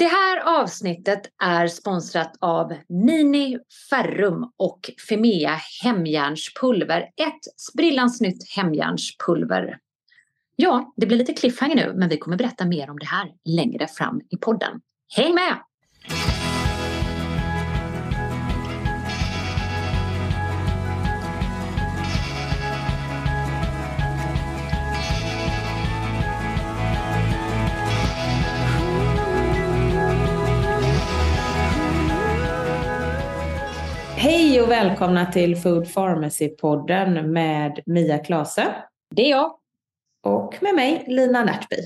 Det här avsnittet är sponsrat av Mini Ferrum och Femea Hemjärnspulver. Ett sprillans nytt hemjärnspulver. Ja, det blir lite cliffhanger nu, men vi kommer berätta mer om det här längre fram i podden. Häng med! Och välkomna till Food Pharmacy-podden med Mia Klase. Det är jag. Och med mig, Lina Närtby.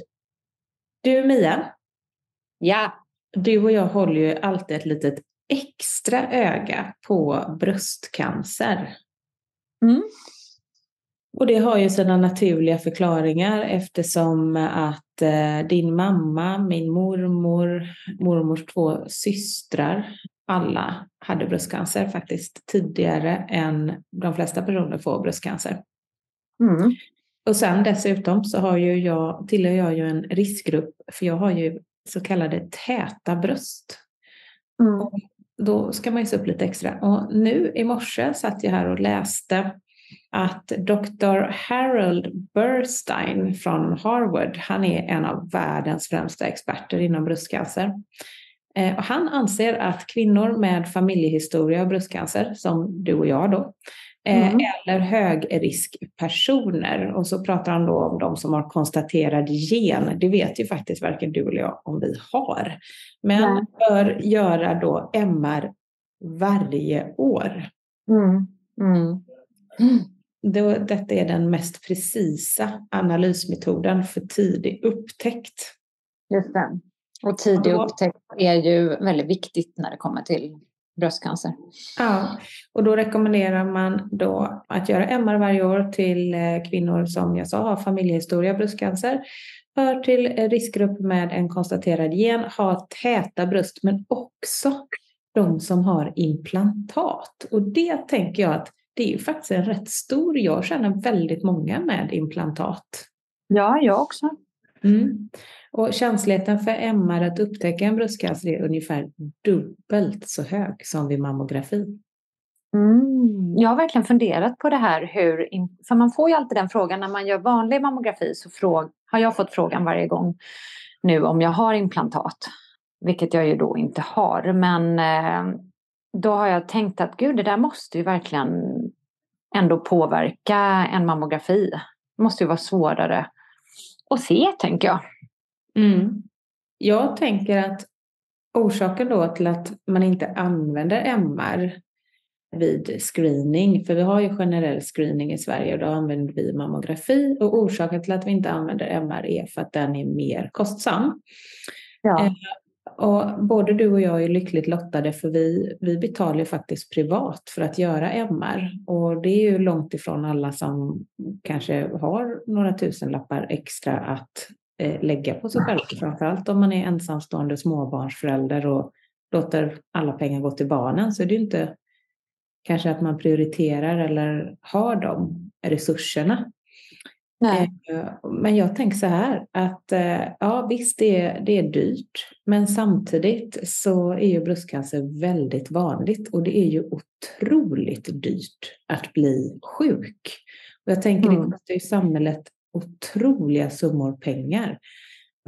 Du Mia. Ja. Du och jag håller ju alltid ett litet extra öga på bröstcancer. Mm. Och det har ju sina naturliga förklaringar eftersom att eh, din mamma, min mormor, mormors två systrar, alla hade bröstcancer faktiskt tidigare än de flesta personer får bröstcancer. Mm. Och sen dessutom så har ju jag, tillhör jag ju en riskgrupp för jag har ju så kallade täta bröst. Mm. Och då ska man ju se upp lite extra. Och nu i morse satt jag här och läste att Dr. Harold Burstein från Harvard, han är en av världens främsta experter inom bröstcancer. Eh, och han anser att kvinnor med familjehistoria av bröstcancer, som du och jag då, eh, Mm. eller högriskpersoner, och så pratar han då om de som har konstaterad gen, det vet ju faktiskt varken du eller jag om vi har, men Nej. bör göra då MR varje år. Mm. Mm. Då, detta är den mest precisa analysmetoden för tidig upptäckt. Just det. Och tidig upptäckt är ju väldigt viktigt när det kommer till bröstcancer. Ja, och då rekommenderar man då att göra MR varje år till eh, kvinnor som jag sa har familjehistoria bröstcancer, hör till riskgrupp med en konstaterad gen, har täta bröst men också de som har implantat. Och det tänker jag att det är ju faktiskt en rätt stor, jag känner väldigt många med implantat. Ja, jag också. Mm. Och känsligheten för MR att upptäcka en bröstcancer är ungefär dubbelt så hög som vid mammografi. Mm. Jag har verkligen funderat på det här hur, för man får ju alltid den frågan när man gör vanlig mammografi så fråg, har jag fått frågan varje gång nu om jag har implantat. Vilket jag ju då inte har men eh, då har jag tänkt att gud det där måste ju verkligen ändå påverka en mammografi. Det måste ju vara svårare att se tänker jag. Mm. Jag tänker att orsaken då till att man inte använder MR vid screening, för vi har ju generell screening i Sverige och då använder vi mammografi och orsaken till att vi inte använder MR är för att den är mer kostsam. Ja. Och både du och jag är lyckligt lottade för vi, vi betalar ju faktiskt privat för att göra MR. Och det är ju långt ifrån alla som kanske har några tusenlappar extra att eh, lägga på sig själv. Framförallt om man är ensamstående småbarnsförälder och låter alla pengar gå till barnen så är det ju inte kanske att man prioriterar eller har de resurserna. Nej. Eh, Men jag tänker så här att eh, ja visst det är, det är dyrt men samtidigt så är ju bröstcancer väldigt vanligt och det är ju otroligt dyrt att bli sjuk. Och jag tänker det Mm. kostar ju samhället otroliga summor pengar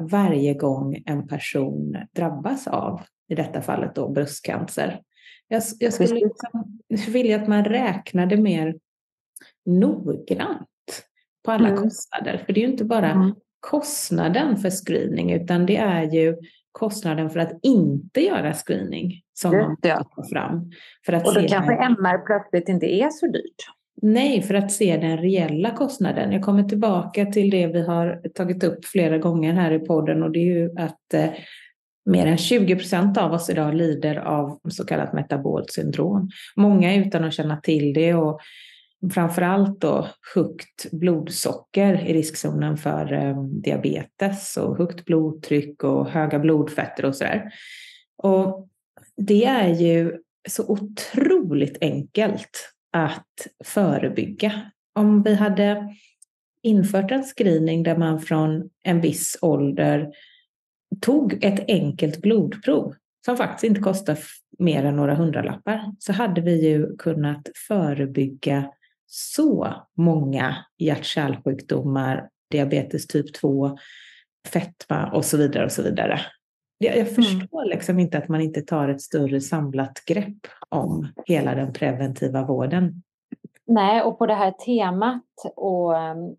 varje gång en person drabbas av, i detta fallet då bröstcancer. Jag, jag skulle liksom vilja att man räknade mer noggrant på alla Mm. kostnader. För det är ju inte bara Mm. kostnaden för screening utan det är ju kostnaden för att inte göra screening som man tar fram. För att Och då kanske när- MR plötsligt inte är så dyrt. Nej, för att se den reella kostnaden. Jag kommer tillbaka till det vi har tagit upp flera gånger här i podden och det är ju att eh, mer än 20 procent av oss idag lider av så kallat metabolt syndrom. Många utan att känna till det och framförallt då högt blodsocker i riskzonen för eh, diabetes och högt blodtryck och höga blodfetter och sådär. Och det är ju så otroligt enkelt att förebygga. Om vi hade infört en screening där man från en viss ålder tog ett enkelt blodprov som faktiskt inte kostar mer än några hundralappar så hade vi ju kunnat förebygga så många hjärt-kärlsjukdomar, diabetes typ 2, fetma och så vidare och så vidare. Jag, jag mm. förstår mm. liksom inte att man inte tar ett större samlat grepp om hela den preventiva vården. Nej, och på det här temat och ehm,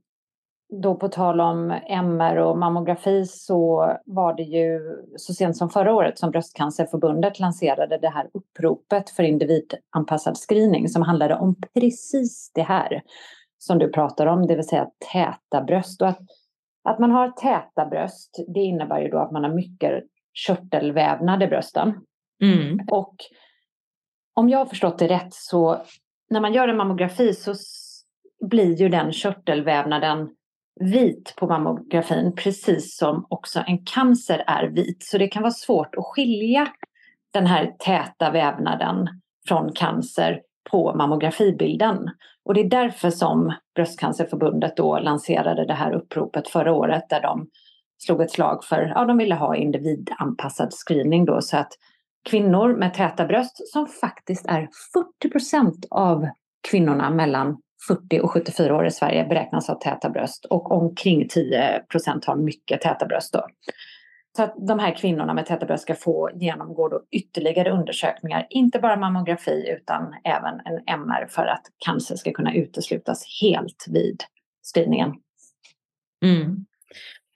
då på tal om MR och mammografi så var det ju så sent som förra året som Bröstcancerförbundet lanserade det här uppropet för individanpassad screening som handlade om precis det här som du pratar om, det vill säga täta bröst. Och att, att man har täta bröst, det innebär ju då att man har mycket körtelvävnad i brösten. Mm. Och om jag har förstått det rätt så när man gör en mammografi så blir ju den körtelvävnaden vit på mammografin precis som också en cancer är vit. Så det kan vara svårt att skilja den här täta vävnaden från cancer på mammografibilden. Och det är därför som Bröstcancerförbundet då lanserade det här uppropet förra året där de slog ett slag för, ja de ville ha individanpassad screening då så att kvinnor med täta bröst som faktiskt är 40 procent av kvinnorna mellan 40 och 74 år i Sverige beräknas ha täta bröst och omkring 10 procent har mycket täta bröst. Då. Så att de här kvinnorna med täta bröst ska få genomgå då ytterligare undersökningar, inte bara mammografi utan även en MR för att cancer ska kunna uteslutas helt vid screeningen. Mm.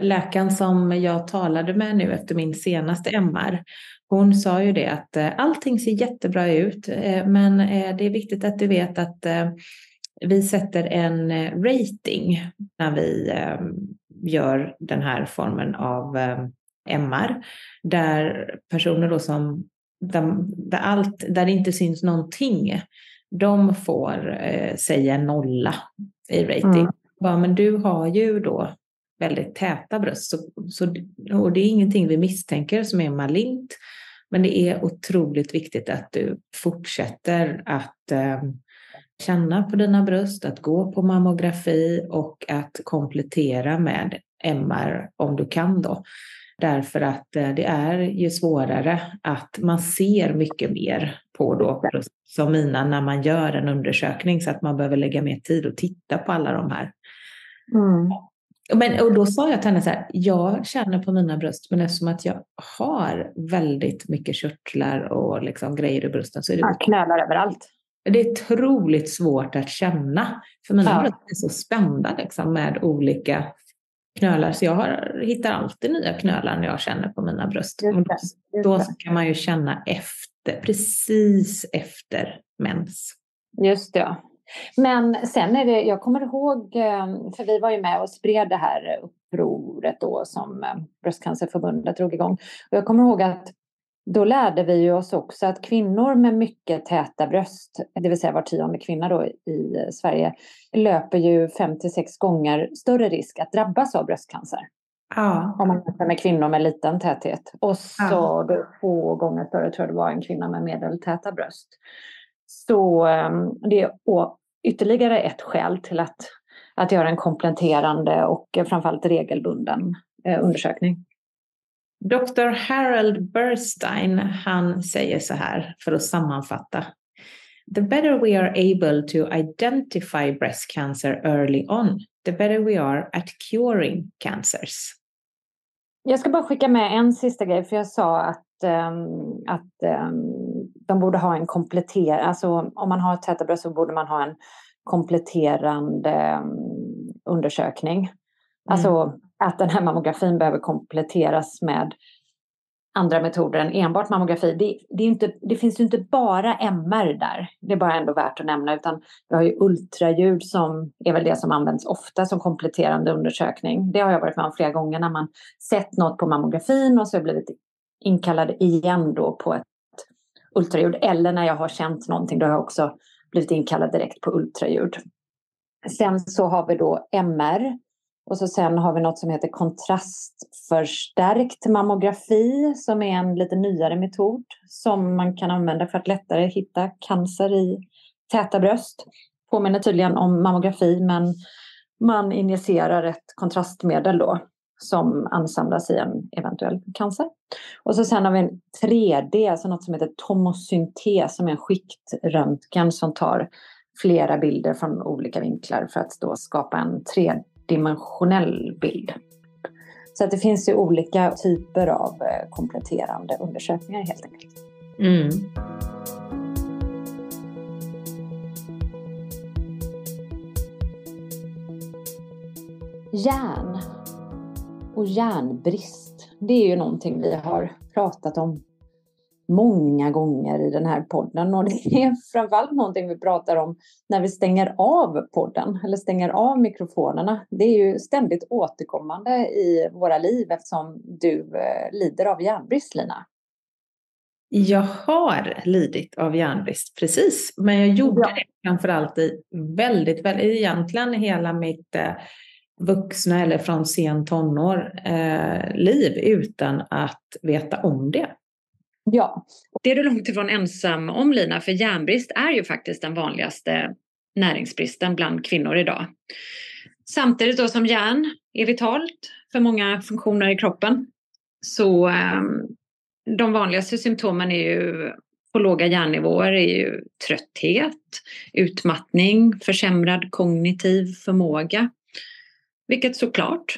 Läkaren som jag talade med nu efter min senaste MR, hon sa ju det att eh, allting ser jättebra ut, eh, men eh, det är viktigt att du vet att vi sätter en rating när vi gör den här formen av MR, där personer då som där, där, allt, där det inte syns någonting, de får säga nolla i rating. Mm. Ja, men du har ju då väldigt täta bröst. Så, så, och det är ingenting vi misstänker som är malignt. Men det är otroligt viktigt att du fortsätter att eh, känna på dina bröst, att gå på mammografi och att komplettera med MR om du kan då. Därför att eh, det är ju svårare att man ser mycket mer på då som mina när man gör en undersökning så att man behöver lägga mer tid och titta på alla de här. Mm. Men, och då sa jag till henne så här, jag känner på mina bröst, men eftersom att jag har väldigt mycket körtlar och liksom grejer i brösten så är det... Ja, knölar överallt. Det är otroligt svårt att känna, för mina ja. bröst är så spända liksom, med olika knölar. Så jag har, hittar alltid nya knölar när jag känner på mina bröst. Just det, just då kan man ju känna efter, precis efter mens. Just det. Men sen är det, jag kommer ihåg, eh, för vi var ju med och spred det här upproret då som eh, Bröstcancerförbundet drog igång. Och jag kommer ihåg att då lärde vi oss också att kvinnor med mycket täta bröst, det vill säga var tionde kvinna då i Sverige, löper ju fem till sex gånger större risk att drabbas av bröstcancer. Ja. Om man jämför med kvinnor med liten täthet. Och så ja. då två gånger större tror jag det var en kvinna med medeltäta bröst. Så ehm, det är ytterligare ett skäl till att, att göra en kompletterande och framförallt regelbunden eh, undersökning. Dr. Harold Burstein, han säger så här för att sammanfatta. The better we are able to identify breast cancer early on, the better we are at curing cancers. Jag ska bara skicka med en sista grej, för jag sa att, um, att um, de borde ha en kompletterande, alltså om man har ett täta bröst så borde man ha en kompletterande um, undersökning. Mm. Alltså att den här mammografin behöver kompletteras med andra metoder än enbart mammografi. Det, det, är inte, det finns ju inte bara MR där, det är bara ändå värt att nämna, utan vi har ju ultraljud som är väl det som används ofta som kompletterande undersökning. Det har jag varit med om flera gånger när man sett något på mammografin och så har jag blivit inkallad igen då på ett ultraljud. Eller när jag har känt någonting, då har jag också blivit inkallad direkt på ultraljud. Sen så har vi då MR och så sen har vi något som heter kontrastförstärkt mammografi som är en lite nyare metod som man kan använda för att lättare hitta cancer i täta bröst. Påminner tydligen om mammografi men man injicerar ett kontrastmedel då som ansamlas i en eventuell cancer. Och så sen har vi en 3D, alltså något som heter tomosyntes som är en skiktröntgen som tar flera bilder från olika vinklar för att då skapa en 3 tredimensionell bild. Så att det finns ju olika typer av eh, kompletterande undersökningar helt enkelt. Mm. Järn och järnbrist. Det är ju någonting vi har pratat om många gånger i den här podden och det är framförallt någonting vi pratar om när vi stänger av podden eller stänger av mikrofonerna. Det är ju ständigt återkommande i våra liv eftersom du eh, lider av järnbrist, Lina. Jag har lidit av järnbrist, precis. Men jag gjorde ja. det framförallt i väldigt, väldigt, egentligen hela mitt eh, vuxna eller från sen tonår eh, liv utan att veta om det. Ja, det är du långt ifrån ensam om Lina, för järnbrist är ju faktiskt den vanligaste näringsbristen bland kvinnor idag. Samtidigt då som järn är vitalt för många funktioner i kroppen så eh, de vanligaste symptomen är ju på låga järnnivåer är ju trötthet, utmattning, försämrad kognitiv förmåga. Vilket såklart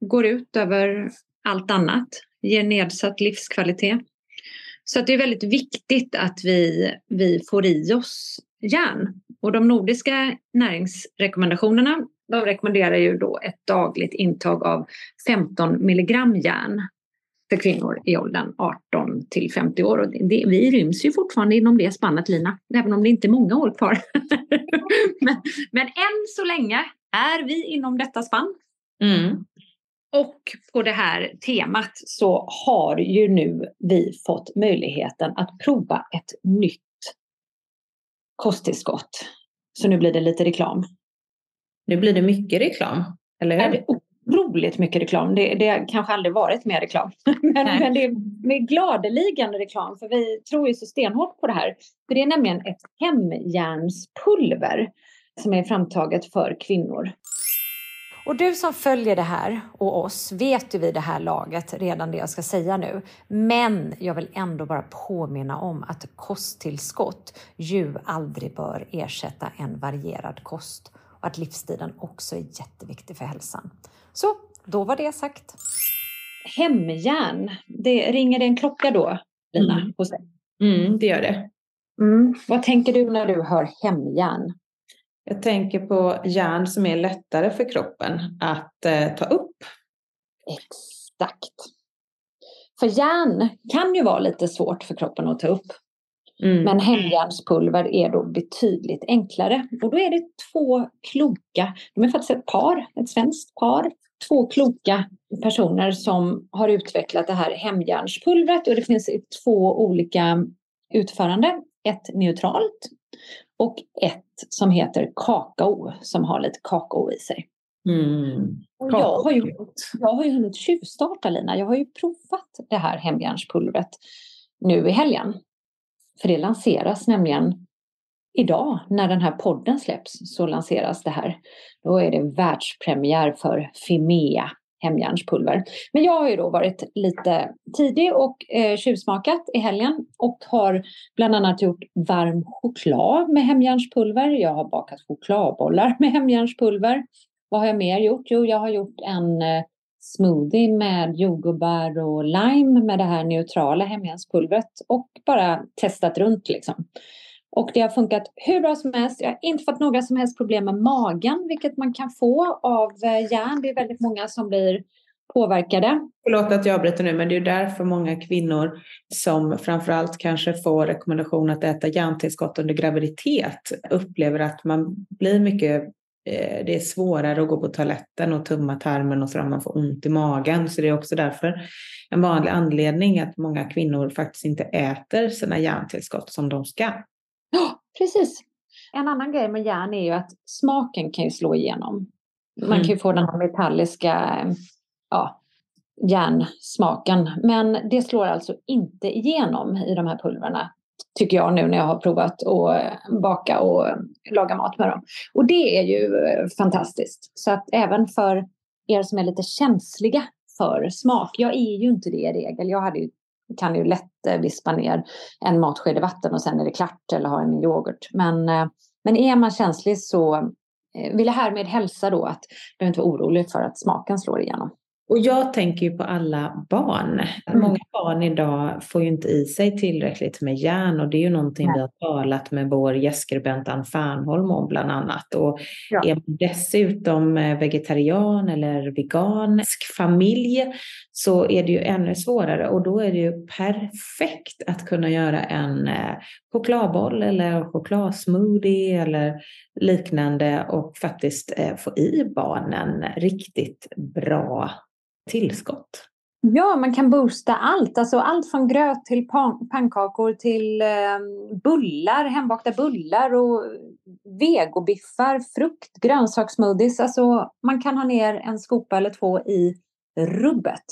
går ut över allt annat, ger nedsatt livskvalitet. Så det är väldigt viktigt att vi, vi får i oss järn. Och de nordiska näringsrekommendationerna de rekommenderar ju då ett dagligt intag av 15 milligram järn för kvinnor i åldern 18 till 50 år. Och det, vi ryms ju fortfarande inom det spannet Lina, även om det inte är många år kvar. men, men än så länge är vi inom detta spann. Mm. Och på det här temat så har ju nu vi fått möjligheten att prova ett nytt kosttillskott. Så nu blir det lite reklam. Nu blir det mycket reklam, eller hur? Det otroligt mycket reklam. Det, det kanske aldrig varit mer reklam. men, men, det är med gladeligen reklam, för vi tror ju så stenhårt på det här. För det är nämligen ett hemjärnspulver som är framtaget för kvinnor. Och du som följer det här och oss vet ju vid det här laget redan det jag ska säga nu. Men jag vill ändå bara påminna om att kosttillskott ju aldrig bör ersätta en varierad kost och att livsstilen också är jätteviktig för hälsan. Så då var det sagt. Hemjärn, det, ringer det en klocka då, Lina? Mm. Hos dig? Mm, det gör det. Mm. Vad tänker du när du hör hemjärn? Jag tänker på järn som är lättare för kroppen att eh, ta upp. Exakt. För järn kan ju vara lite svårt för kroppen att ta upp. Mm. Men hemjärnspulver är då betydligt enklare. Och då är det två kloka, de är faktiskt ett par, ett svenskt par, två kloka personer som har utvecklat det här hemjärnspulvret och det finns två olika utförande. Ett neutralt och ett som heter kakao som har lite kakao i sig. Mm. jag, har ju, jag har ju hunnit tjuvstarta Lina. Jag har ju provat det här hemjärnspulvret nu i helgen. För det lanseras nämligen idag när den här podden släpps så lanseras det här. Då är det världspremiär för Fimea hemjärnspulver. Men jag har ju då varit lite tidig och eh, tjuvsmakat i helgen och har bland annat gjort varm choklad med hemjärnspulver. Jag har bakat chokladbollar med hemjärnspulver. Vad har jag mer gjort? Jo, jag har gjort en eh, smoothie med jordgubbar och lime med det här neutrala hemjärnspulvret och bara testat runt liksom. Och det har funkat hur bra som helst. Jag har inte fått några som helst problem med magen, vilket man kan få av eh, järn. Det är väldigt många som blir påverkade. Förlåt att jag avbryter nu, men det är därför många kvinnor som framförallt kanske får rekommendation att äta järntillskott under graviditet upplever att man blir mycket eh, det är svårare att gå på toaletten och tumma tarmen och så man får ont i magen. Så det är också därför en vanlig anledning att många kvinnor faktiskt inte äter sina järntillskott som de ska. Ja, precis. En annan grej med järn är ju att smaken kan ju slå igenom. Man kan ju få den här metalliska ja, järnsmaken. Men det slår alltså inte igenom i de här pulverna. Tycker jag nu när jag har provat att baka och laga mat med dem. Och det är ju fantastiskt. Så att även för er som är lite känsliga för smak. Jag är ju inte det i regel. Jag hade ju, kan ju lätt vispa ner en matsked i vatten och sen är det klart eller ha en yoghurt. Men, men är man känslig så vill jag härmed hälsa då att du inte vara orolig för att smaken slår igenom. Och jag tänker ju på alla barn. Mm. Många barn idag får ju inte i sig tillräckligt med järn och det är ju någonting ja. vi har talat med vår gästskribent Ann Fernholm om bland annat. Och ja. är man dessutom eh, vegetarian eller vegansk familj så är det ju ännu svårare och då är det ju perfekt att kunna göra en eh, chokladboll eller chokladsmoothie eller liknande och faktiskt eh, få i barnen riktigt bra tillskott. Ja, man kan boosta allt. Alltså allt från gröt till pan pannkakor till eh, bullar, hembakta bullar och vegobiffar, frukt, grönsakssmoothies. Alltså man kan ha ner en skopa eller två i rubbet.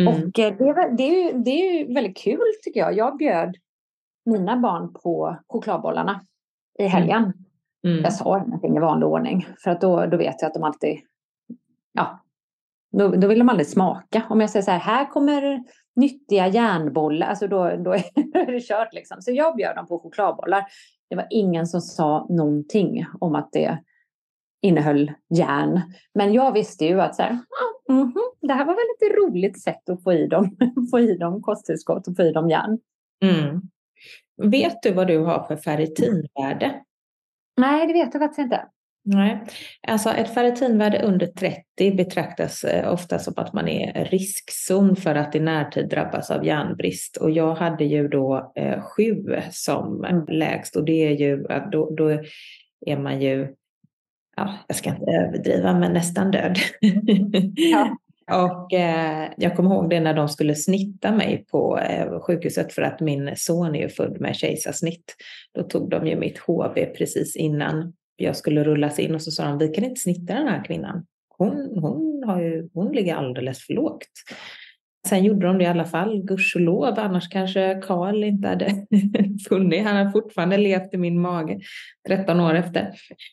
Mm. Och eh, det, är, det, är ju, det är ju väldigt kul tycker jag. Jag bjöd mina barn på chokladbollarna i mm. helgen. Mm. Jag sa ingenting i vanlig ordning för att då, då vet jag att de alltid ja, då, då vill de aldrig smaka. Om jag säger så här, här kommer nyttiga järnbollar, alltså då, då är det kört liksom. Så jag bjöd dem på chokladbollar. Det var ingen som sa någonting om att det innehöll järn. Men jag visste ju att så här, mm -hmm, det här var väl ett roligt sätt att få i dem, få i dem kosttillskott och få i dem järn. Mm. Vet du vad du har för ferritinvärde? Nej, det vet jag faktiskt inte. Nej, alltså ett ferritinvärde under 30 betraktas eh, ofta som att man är riskzon för att i närtid drabbas av järnbrist. Och jag hade ju då eh, sju som mm. lägst och det är ju, då, då är man ju, ja, jag ska inte överdriva, men nästan död. Ja. Och eh, jag kommer ihåg det när de skulle snitta mig på eh, sjukhuset för att min son är ju född med kejsarsnitt. Då tog de ju mitt HB precis innan jag skulle rullas in och så sa de, vi kan inte snitta den här kvinnan. Hon, hon, har ju, hon ligger alldeles för lågt. Sen gjorde de det i alla fall, gudskelov, annars kanske Karl inte hade funnits. Han har fortfarande levt i min mage 13 år efter.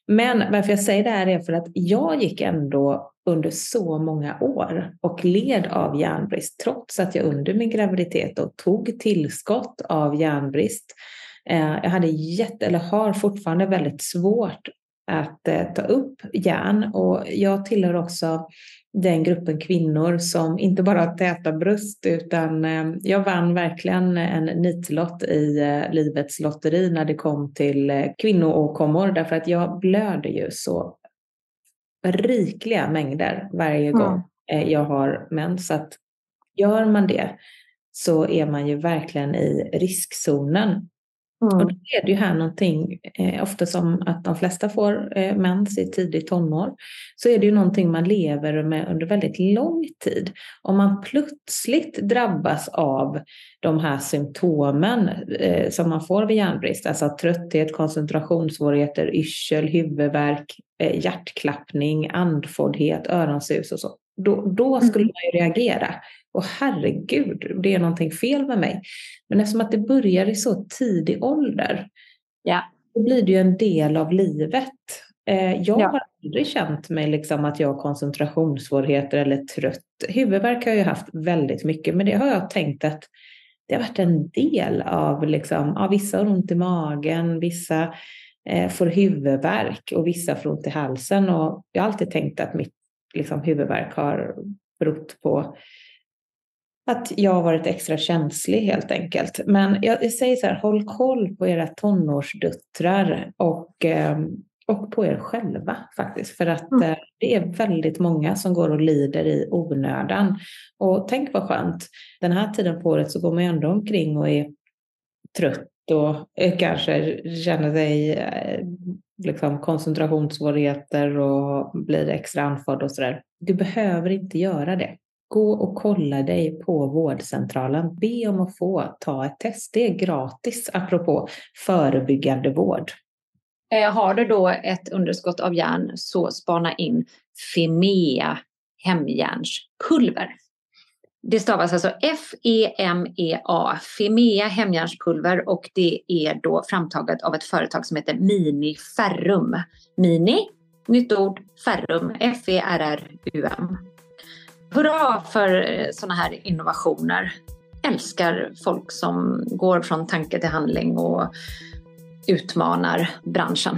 Men varför jag säger det här är för att jag gick ändå under så många år och led av järnbrist trots att jag under min graviditet tog tillskott av järnbrist jag hade jätte, eller har fortfarande väldigt svårt att eh, ta upp järn och jag tillhör också den gruppen kvinnor som inte bara har täta bröst utan eh, jag vann verkligen en nitlott i livets lotteri när det kom till kvinnoåkommor därför att jag blöder ju så rikliga mängder varje gång jag har mens. Så att gör man det så är man ju verkligen i riskzonen. Mm. Och då är det ju här någonting, eh, ofta som att de flesta får eh, mens i tidig tonår, så är det ju någonting man lever med under väldigt lång tid. Om man plötsligt drabbas av de här symptomen eh, som man får vid järnbrist, alltså trötthet, koncentrationssvårigheter, yrsel, huvudvärk, eh, hjärtklappning, andfåddhet, öronsus och så, då, då skulle mm. man ju reagera. Och herregud, det är någonting fel med mig. Men eftersom att det börjar i så tidig ålder, ja. då blir det ju en del av livet. Eh, jag ja. har aldrig känt mig liksom att jag har koncentrationssvårigheter eller trött. Huvudvärk har jag haft väldigt mycket, men det har jag tänkt att det har varit en del av, liksom, ja, vissa har ont i magen, vissa eh, får huvudvärk och vissa får ont i halsen. Och jag har alltid tänkt att mitt liksom, huvudvärk har berott på att jag har varit extra känslig helt enkelt. Men jag, jag säger så här, håll koll på era tonårsdöttrar och eh, och på er själva faktiskt. För att mm. det är väldigt många som går och lider i onödan. Och tänk vad skönt, den här tiden på året så går man ändå omkring och är trött och kanske känner sig liksom koncentrationssvårigheter och blir extra andfådd och sådär. Du behöver inte göra det. Gå och kolla dig på vårdcentralen. Be om att få ta ett test. Det är gratis, apropå förebyggande vård. Eh, har du då ett underskott av järn så spana in Femea hemjärnspulver. Det stavas alltså F-E-M-E-A, Femea hemjärnspulver och det är då framtaget av ett företag som heter Mini Ferrum. Mini, nytt ord, Ferrum, F-E-R-R-U-M. Hurra för eh, sådana här innovationer. Älskar folk som går från tanke till handling och utmanar branschen.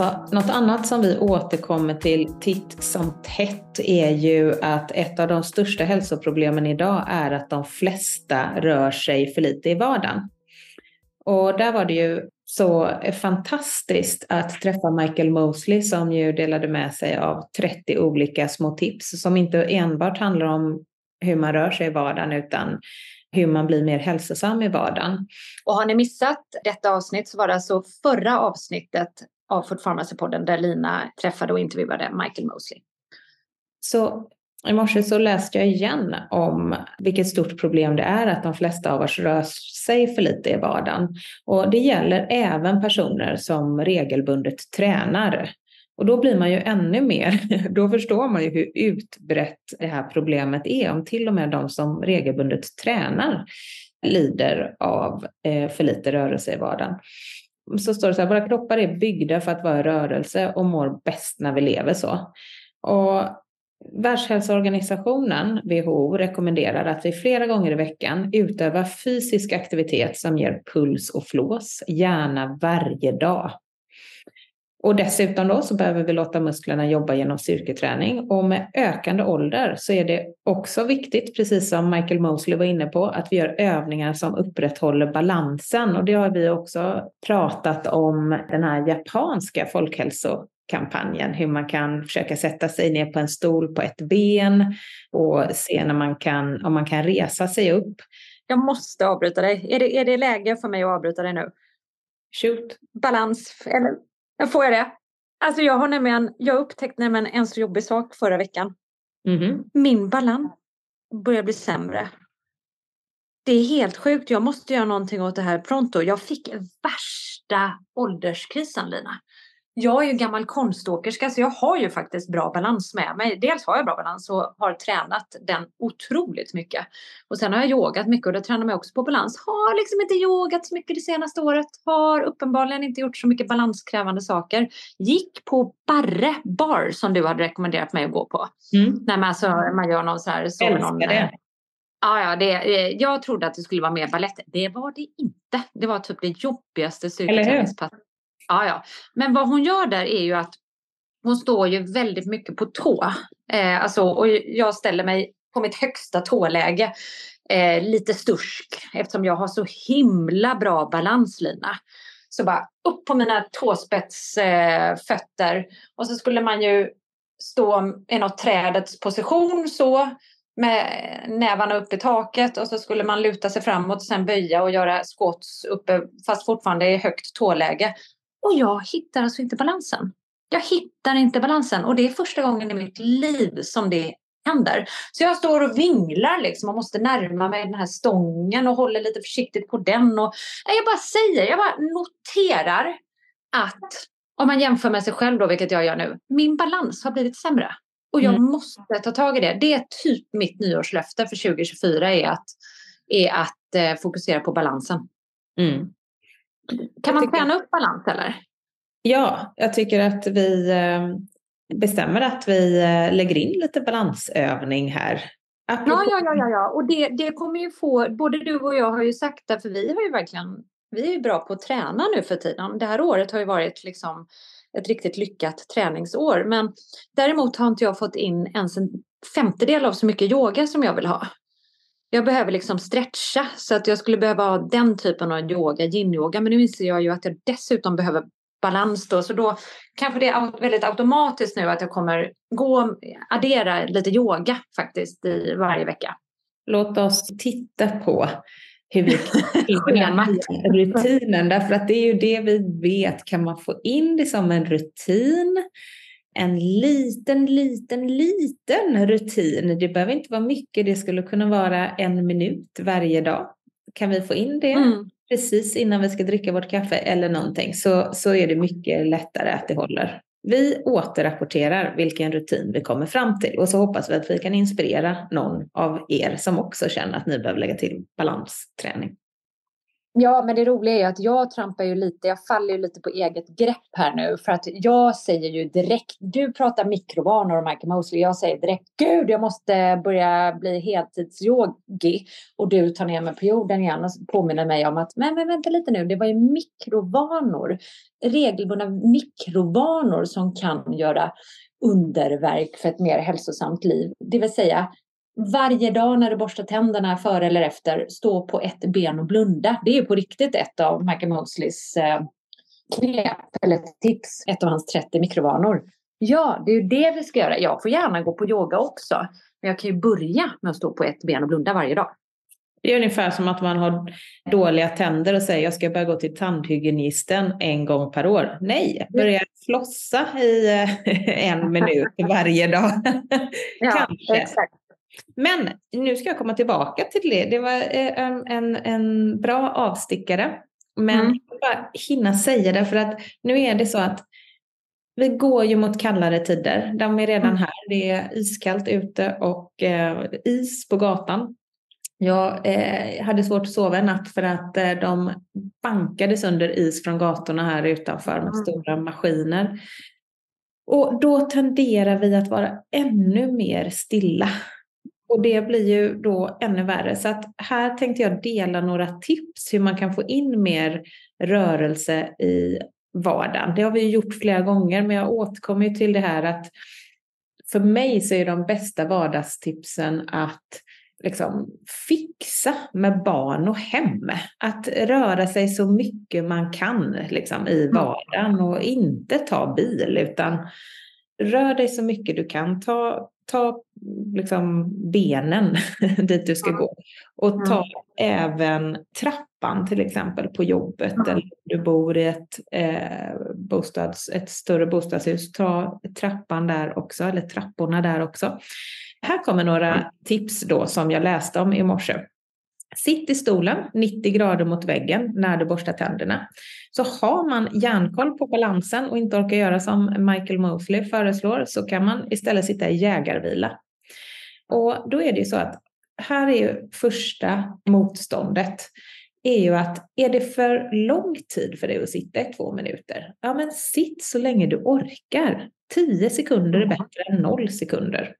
Alltså, något annat som vi återkommer till titt som tätt är ju att ett av de största hälsoproblemen idag är att de flesta rör sig för lite i vardagen. Och där var det ju så fantastiskt att träffa Michael Mosley som ju delade med sig av 30 olika små tips som inte enbart handlar om hur man rör sig i vardagen utan hur man blir mer hälsosam i vardagen. Och har ni missat detta avsnitt så var det alltså förra avsnittet av Food Pharmacy-podden där Lina träffade och intervjuade Michael Mosley. Så i morse så läste jag igen om vilket stort problem det är att de flesta av oss rör sig för lite i vardagen. Och det gäller även personer som regelbundet tränar. Och då blir man ju ännu mer, då förstår man ju hur utbrett det här problemet är. Om till och med de som regelbundet tränar lider av eh, för lite rörelse i vardagen så står det så här, våra kroppar är byggda för att vara i rörelse och mår bäst när vi lever så. Och Världshälsoorganisationen, WHO, rekommenderar att vi flera gånger i veckan utövar fysisk aktivitet som ger puls och flås, gärna varje dag. Och dessutom då så behöver vi låta musklerna jobba genom styrketräning och med ökande ålder så är det också viktigt, precis som Michael Mosley var inne på, att vi gör övningar som upprätthåller balansen och det har vi också pratat om den här japanska folkhälsokampanjen, hur man kan försöka sätta sig ner på en stol på ett ben och se när man kan, om man kan resa sig upp. Jag måste avbryta dig. Är det, är det läge för mig att avbryta dig nu? Shoot. Balans, eller Får jag det? Alltså jag har nämligen, jag upptäckte nämligen en så jobbig sak förra veckan. Mm. Min balans börjar bli sämre. Det är helt sjukt. Jag måste göra någonting åt det här pronto. Jag fick värsta ålderskrisen Lina jag är ju gammal konståkerska så jag har ju faktiskt bra balans med mig. Dels har jag bra balans och har tränat den otroligt mycket. Och sen har jag yogat mycket och det tränar mig också på balans. Har liksom inte yogat så mycket det senaste året. Har uppenbarligen inte gjort så mycket balanskrävande saker. Gick på Barre bar som du hade rekommenderat mig att gå på. Mm. När man, alltså, man gör någon så här... Så Älskar någon, det. Ja, ja det, eh, jag trodde att det skulle vara mer balett. Det var det inte. Det var typ det jobbigaste styrketräningspasset Ja, ja. Men vad hon gör där är ju att hon står ju väldigt mycket på tå. Eh, alltså, och jag ställer mig på mitt högsta tåläge. Eh, lite stursk eftersom jag har så himla bra balanslina. Så bara upp på mina tåspetsfötter. Eh, och så skulle man ju stå i något trädets position så med nävarna upp i taket och så skulle man luta sig framåt och sen böja och göra squats uppe fast fortfarande i högt tåläge. Och jag hittar alltså inte balansen. Jag hittar inte balansen och det är första gången i mitt liv som det händer. Så jag står och vinglar liksom och måste närma mig den här stången och håller lite försiktigt på den. Och jag bara säger, jag bara noterar att om man jämför med sig själv då, vilket jag gör nu, min balans har blivit sämre. Och jag mm. måste ta tag i det. Det är typ mitt nyårslöfte för 2024 är att, är att eh, fokusera på balansen. Mm. Kan man träna upp balans eller? Ja, jag tycker att vi eh, bestämmer att vi eh, lägger in lite balansövning här. Apropå... Ja, ja, ja, ja, ja. och det, det kommer ju få, både du och jag har ju sagt det, för vi har ju verkligen, vi är ju bra på att träna nu för tiden. Det här året har ju varit liksom ett riktigt lyckat träningsår. Men däremot har inte jag fått in ens en femtedel av så mycket yoga som jag vill ha. Jag behöver liksom stretcha så att jag skulle behöva ha den typen av yoga, yin-yoga. Men nu inser jag ju att jag dessutom behöver balans då. Så då kanske det är väldigt automatiskt nu att jag kommer gå addera lite yoga faktiskt i varje vecka. Låt oss titta på hur vi kan rutinen. Därför att det är ju det vi vet. Kan man få in det som en rutin? En liten, liten, liten rutin. Det behöver inte vara mycket. Det skulle kunna vara en minut varje dag. Kan vi få in det mm. precis innan vi ska dricka vårt kaffe eller någonting så, så är det mycket lättare att det håller. Vi återrapporterar vilken rutin vi kommer fram till och så hoppas vi att vi kan inspirera någon av er som också känner att ni behöver lägga till balansträning. Ja, men det roliga är att jag trampar ju lite, jag faller ju lite på eget grepp här nu. För att jag säger ju direkt, du pratar mikrovanor och Michael Mosley, jag säger direkt, gud jag måste börja bli heltidsyogi. Och du tar ner mig på jorden igen och påminner mig om att, men, men vänta lite nu, det var ju mikrovanor, regelbundna mikrovanor som kan göra underverk för ett mer hälsosamt liv. Det vill säga varje dag när du borstar tänderna före eller efter, stå på ett ben och blunda. Det är på riktigt ett av Michael Mosleys eh, knep eller tips, ett av hans 30 mikrovanor. Ja, det är ju det vi ska göra. Jag får gärna gå på yoga också, men jag kan ju börja med att stå på ett ben och blunda varje dag. Det är ungefär som att man har dåliga tänder och säger jag ska börja gå till tandhygienisten en gång per år. Nej, börja flossa i eh, en minut varje dag. ja, Kanske. Exakt. Men nu ska jag komma tillbaka till det. Det var eh, en, en bra avstickare. Men mm. jag vill bara hinna säga det för att nu är det så att vi går ju mot kallare tider. De är redan mm. här. Det är iskallt ute och eh, is på gatan. Jag eh, hade svårt att sova en natt för att eh, de bankades under is från gatorna här utanför med mm. stora maskiner. Och då tenderar vi att vara ännu mer stilla och det blir ju då ännu värre. Så att här tänkte jag dela några tips hur man kan få in mer rörelse i vardagen. Det har vi gjort flera gånger, men jag återkommer till det här att för mig så är de bästa vardagstipsen att liksom fixa med barn och hem. Att röra sig så mycket man kan liksom, i mm. vardagen och inte ta bil utan rör dig så mycket du kan. Ta ta liksom benen dit du ska gå. Och ta mm. även trappan till exempel på jobbet mm. eller du bor i ett, eh, bostads, ett större bostadshus. Ta trappan där också, eller trapporna där också. Här kommer några tips då som jag läste om i morse. Sitt i stolen 90 grader mot väggen när du borstar tänderna. Så har man järnkoll på balansen och inte orkar göra som Michael Mosley föreslår så kan man istället sitta i jägarvila. Och då är det ju så att här är ju första motståndet är ju att är det för lång tid för dig att sitta i två minuter? Ja, men sitt så länge du orkar. 10 sekunder är bättre än noll sekunder.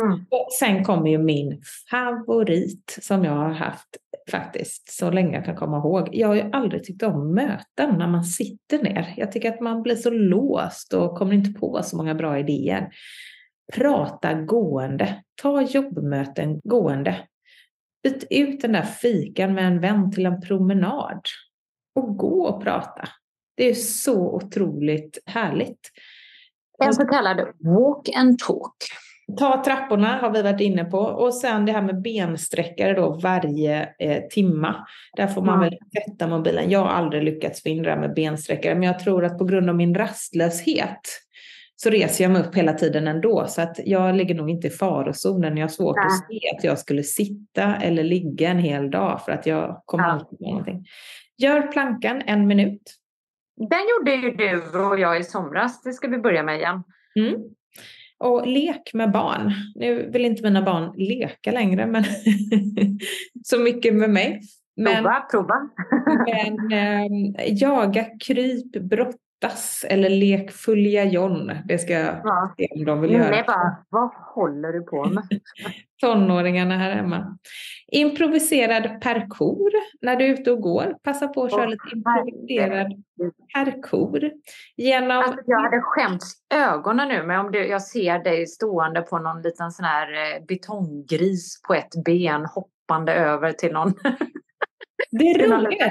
Mm. Sen kommer ju min favorit som jag har haft faktiskt så länge jag kan komma ihåg. Jag har ju aldrig tyckt om möten när man sitter ner. Jag tycker att man blir så låst och kommer inte på så många bra idéer. Prata gående. Ta jobbmöten gående. Byt ut den där fikan med en vän till en promenad. Och gå och prata. Det är så otroligt härligt. En så kallad walk and talk. Ta trapporna har vi varit inne på och sen det här med bensträckare då varje eh, timma. Där får man väl sätta mobilen. Jag har aldrig lyckats där med bensträckare men jag tror att på grund av min rastlöshet så reser jag mig upp hela tiden ändå. Så att jag ligger nog inte i farozonen. Jag har svårt Nej. att se att jag skulle sitta eller ligga en hel dag för att jag kommer ja. alltid med någonting. Gör plankan en minut. Den gjorde ju du och jag i somras. Det ska vi börja med igen. Mm. Och lek med barn. Nu vill inte mina barn leka längre, men så mycket med mig. Men, prova, prova. men eh, jaga kryp, brott Dass eller lek Följa John. Det ska jag ja. se om de vill göra. Nej, bara, vad håller du på med? Tonåringarna här hemma. Improviserad parkour när du är ute och går. Passa på att köra lite improviserad parkour. Genom... Alltså, jag hade skämts ögonen nu men om du, jag ser dig stående på någon liten sån här eh, betonggris på ett ben hoppande över till någon det är roligt.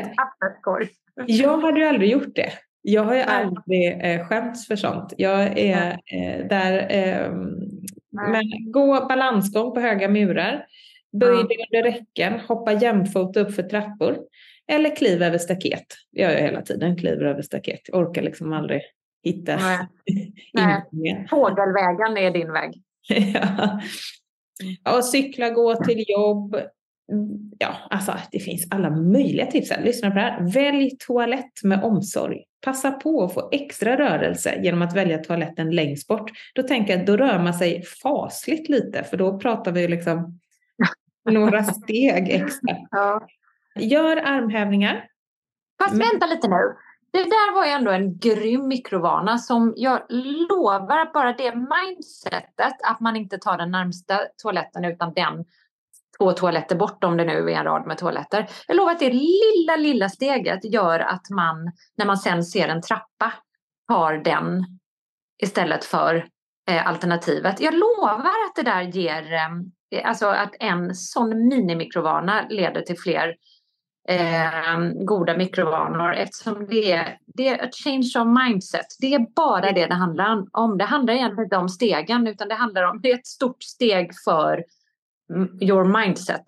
Jag hade ju aldrig gjort det. Jag har ju aldrig eh, skämts för sånt. Jag är eh, där. Eh, men gå balansgång på höga murar. Böj dig under räcken. Hoppa jämfota upp för trappor. Eller kliv över staket. Det gör jag hela tiden. Kliver över staket. Jag orkar liksom aldrig hitta. Nej. Nej. Fågelvägen är din väg. ja. Och cykla, gå till jobb, ja, alltså det finns alla möjliga tips här. Lyssna på det här. Välj toalett med omsorg. Passa på att få extra rörelse genom att välja toaletten längst bort. Då tänker jag att då rör man sig fasligt lite, för då pratar vi liksom några steg extra. Ja. Gör armhävningar. Fast vänta lite nu. Det där var ju ändå en grym mikrovana som jag lovar bara det mindsetet att man inte tar den närmsta toaletten utan den två toaletter bort om det nu är en rad med toaletter. Jag lovar att det lilla, lilla steget gör att man när man sen ser en trappa tar den istället för eh, alternativet. Jag lovar att det där ger, eh, alltså att en sån minimikrovana leder till fler eh, goda mikrovanor eftersom det är, det är a change of mindset. Det är bara det det handlar om. Det handlar egentligen inte om stegen utan det handlar om, det är ett stort steg för your mindset.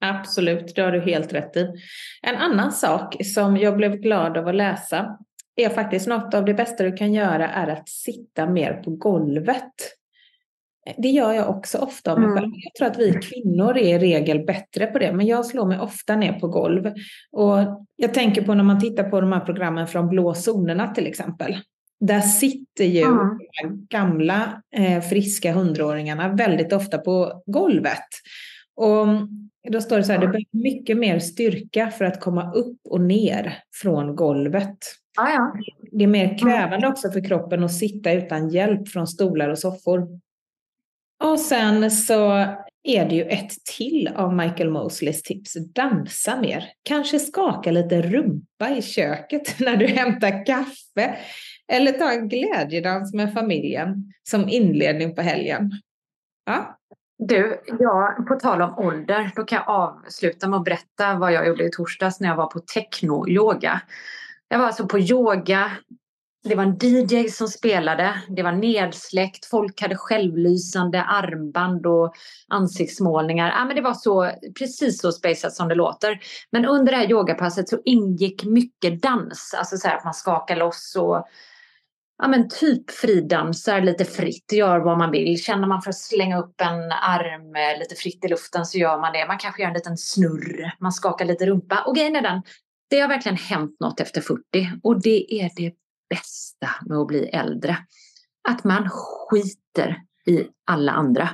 Absolut, det har du helt rätt i. En annan sak som jag blev glad av att läsa är faktiskt något av det bästa du kan göra är att sitta mer på golvet. Det gör jag också ofta av mig själv. Mm. Jag tror att vi kvinnor är i regel bättre på det, men jag slår mig ofta ner på golv. Och jag tänker på när man tittar på de här programmen från blå zonerna till exempel. Där sitter ju mm. de gamla eh, friska hundraåringarna väldigt ofta på golvet. Och då står det så här, det behövs mycket mer styrka för att komma upp och ner från golvet. Ah, ja. Det är mer krävande också för kroppen att sitta utan hjälp från stolar och soffor. Och sen så är det ju ett till av Michael Mosleys tips. Dansa mer. Kanske skaka lite rumpa i köket när du hämtar kaffe. Eller ta en glädjedans med familjen som inledning på helgen. Ja. Du, ja, på tal om ålder, då kan jag avsluta med att berätta vad jag gjorde i torsdags när jag var på techno-yoga. Jag var alltså på yoga, det var en DJ som spelade, det var nedsläckt, folk hade självlysande armband och ansiktsmålningar. Ja, men det var så, precis så spejsat som det låter. Men under det här yogapasset så ingick mycket dans, alltså så här att man skakar loss och ja, men typ fridansar lite fritt, gör vad man vill. Känner man för att slänga upp en arm eh, lite fritt i luften så gör man det. Man kanske gör en liten snurr, man skakar lite rumpa. Och grejen är den, det har verkligen hänt något efter 40 och det är det bästa med att bli äldre. Att man skiter i alla andra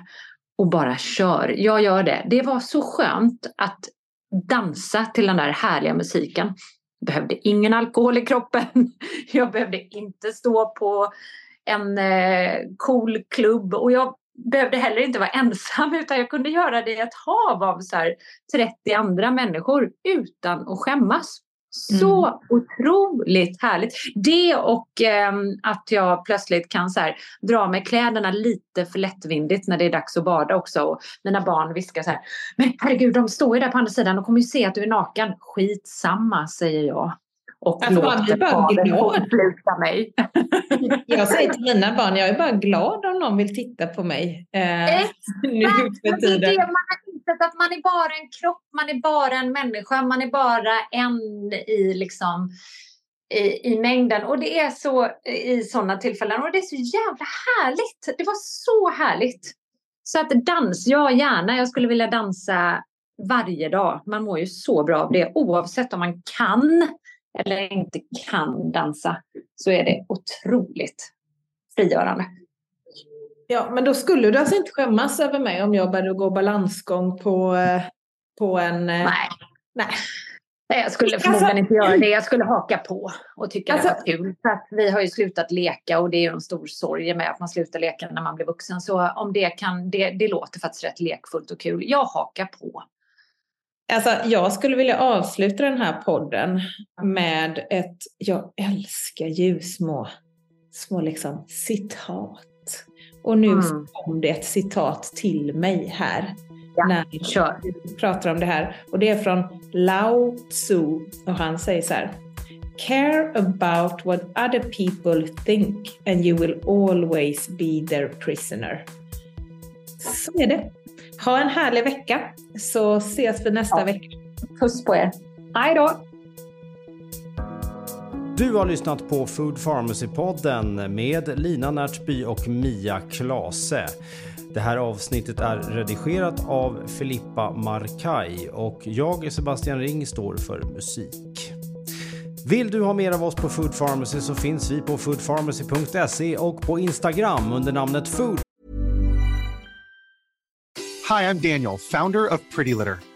och bara kör. Jag gör det. Det var så skönt att dansa till den där härliga musiken behövde ingen alkohol i kroppen. Jag behövde inte stå på en eh, cool klubb och jag behövde heller inte vara ensam utan jag kunde göra det i ett hav av så 30 andra människor utan att skämmas. Så mm. otroligt härligt. Det och eh, att jag plötsligt kan så här, dra med kläderna lite för lättvindigt när det är dags att bada också. Och mina barn viskar så här, men herregud de står ju där på andra sidan och kommer ju se att du är naken. Skitsamma säger jag och alltså, låter glad. sluta mig. jag säger till mina barn, jag är bara glad om någon vill titta på mig. Eh, nu för tiden. Det är det man insett, att man är bara en kropp, man är bara en människa, man är bara en i liksom i, i mängden. Och det är så i sådana tillfällen. Och det är så jävla härligt. Det var så härligt. Så att dans, ja gärna. Jag skulle vilja dansa varje dag. Man mår ju så bra av det oavsett om man kan eller inte kan dansa. Så är det otroligt frigörande. Ja, men då skulle du alltså inte skämmas över mig om jag började gå balansgång på, eh, på en... Eh, nej. Nej. Nej, jag skulle alltså- förmodligen inte göra det. Jag skulle haka på och tycka alltså, det var kul. För vi har ju slutat leka och det är ju en stor sorg med att man slutar leka när man blir vuxen. Så om det kan, det, det låter faktiskt rätt lekfullt och kul. Jag hakar på. Alltså, jag skulle vilja avsluta den här podden med ett, jag älskar ju små, små liksom citat. Och nu mm. kom det ett citat till mig här. Ja, när vi pratar om det här. Och det är från Lao Tzu och han säger så här. Care about what other people think and you will always be their prisoner. Så är det. Ha en härlig vecka så ses vi nästa ja. vecka. Puss på er. Hej då! Du har lyssnat på Food Pharmacy-podden med Lina Närtby och Mia Klase. Det här avsnittet är redigerat av Filippa Markaj och jag, Sebastian Ring, står för musik. Vill du ha mer av oss på Food Pharmacy så finns vi på foodpharmacy.se och på Instagram under namnet Food. Hi, I'm Daniel, founder of Pretty Litter.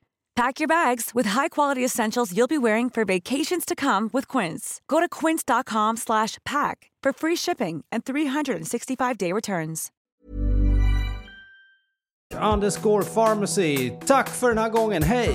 Pack your bags with high-quality essentials you'll be wearing for vacations to come with Quince. Go to quince.com slash pack for free shipping and 365-day returns. Underscore Pharmacy. Tack för den här gången. Hej!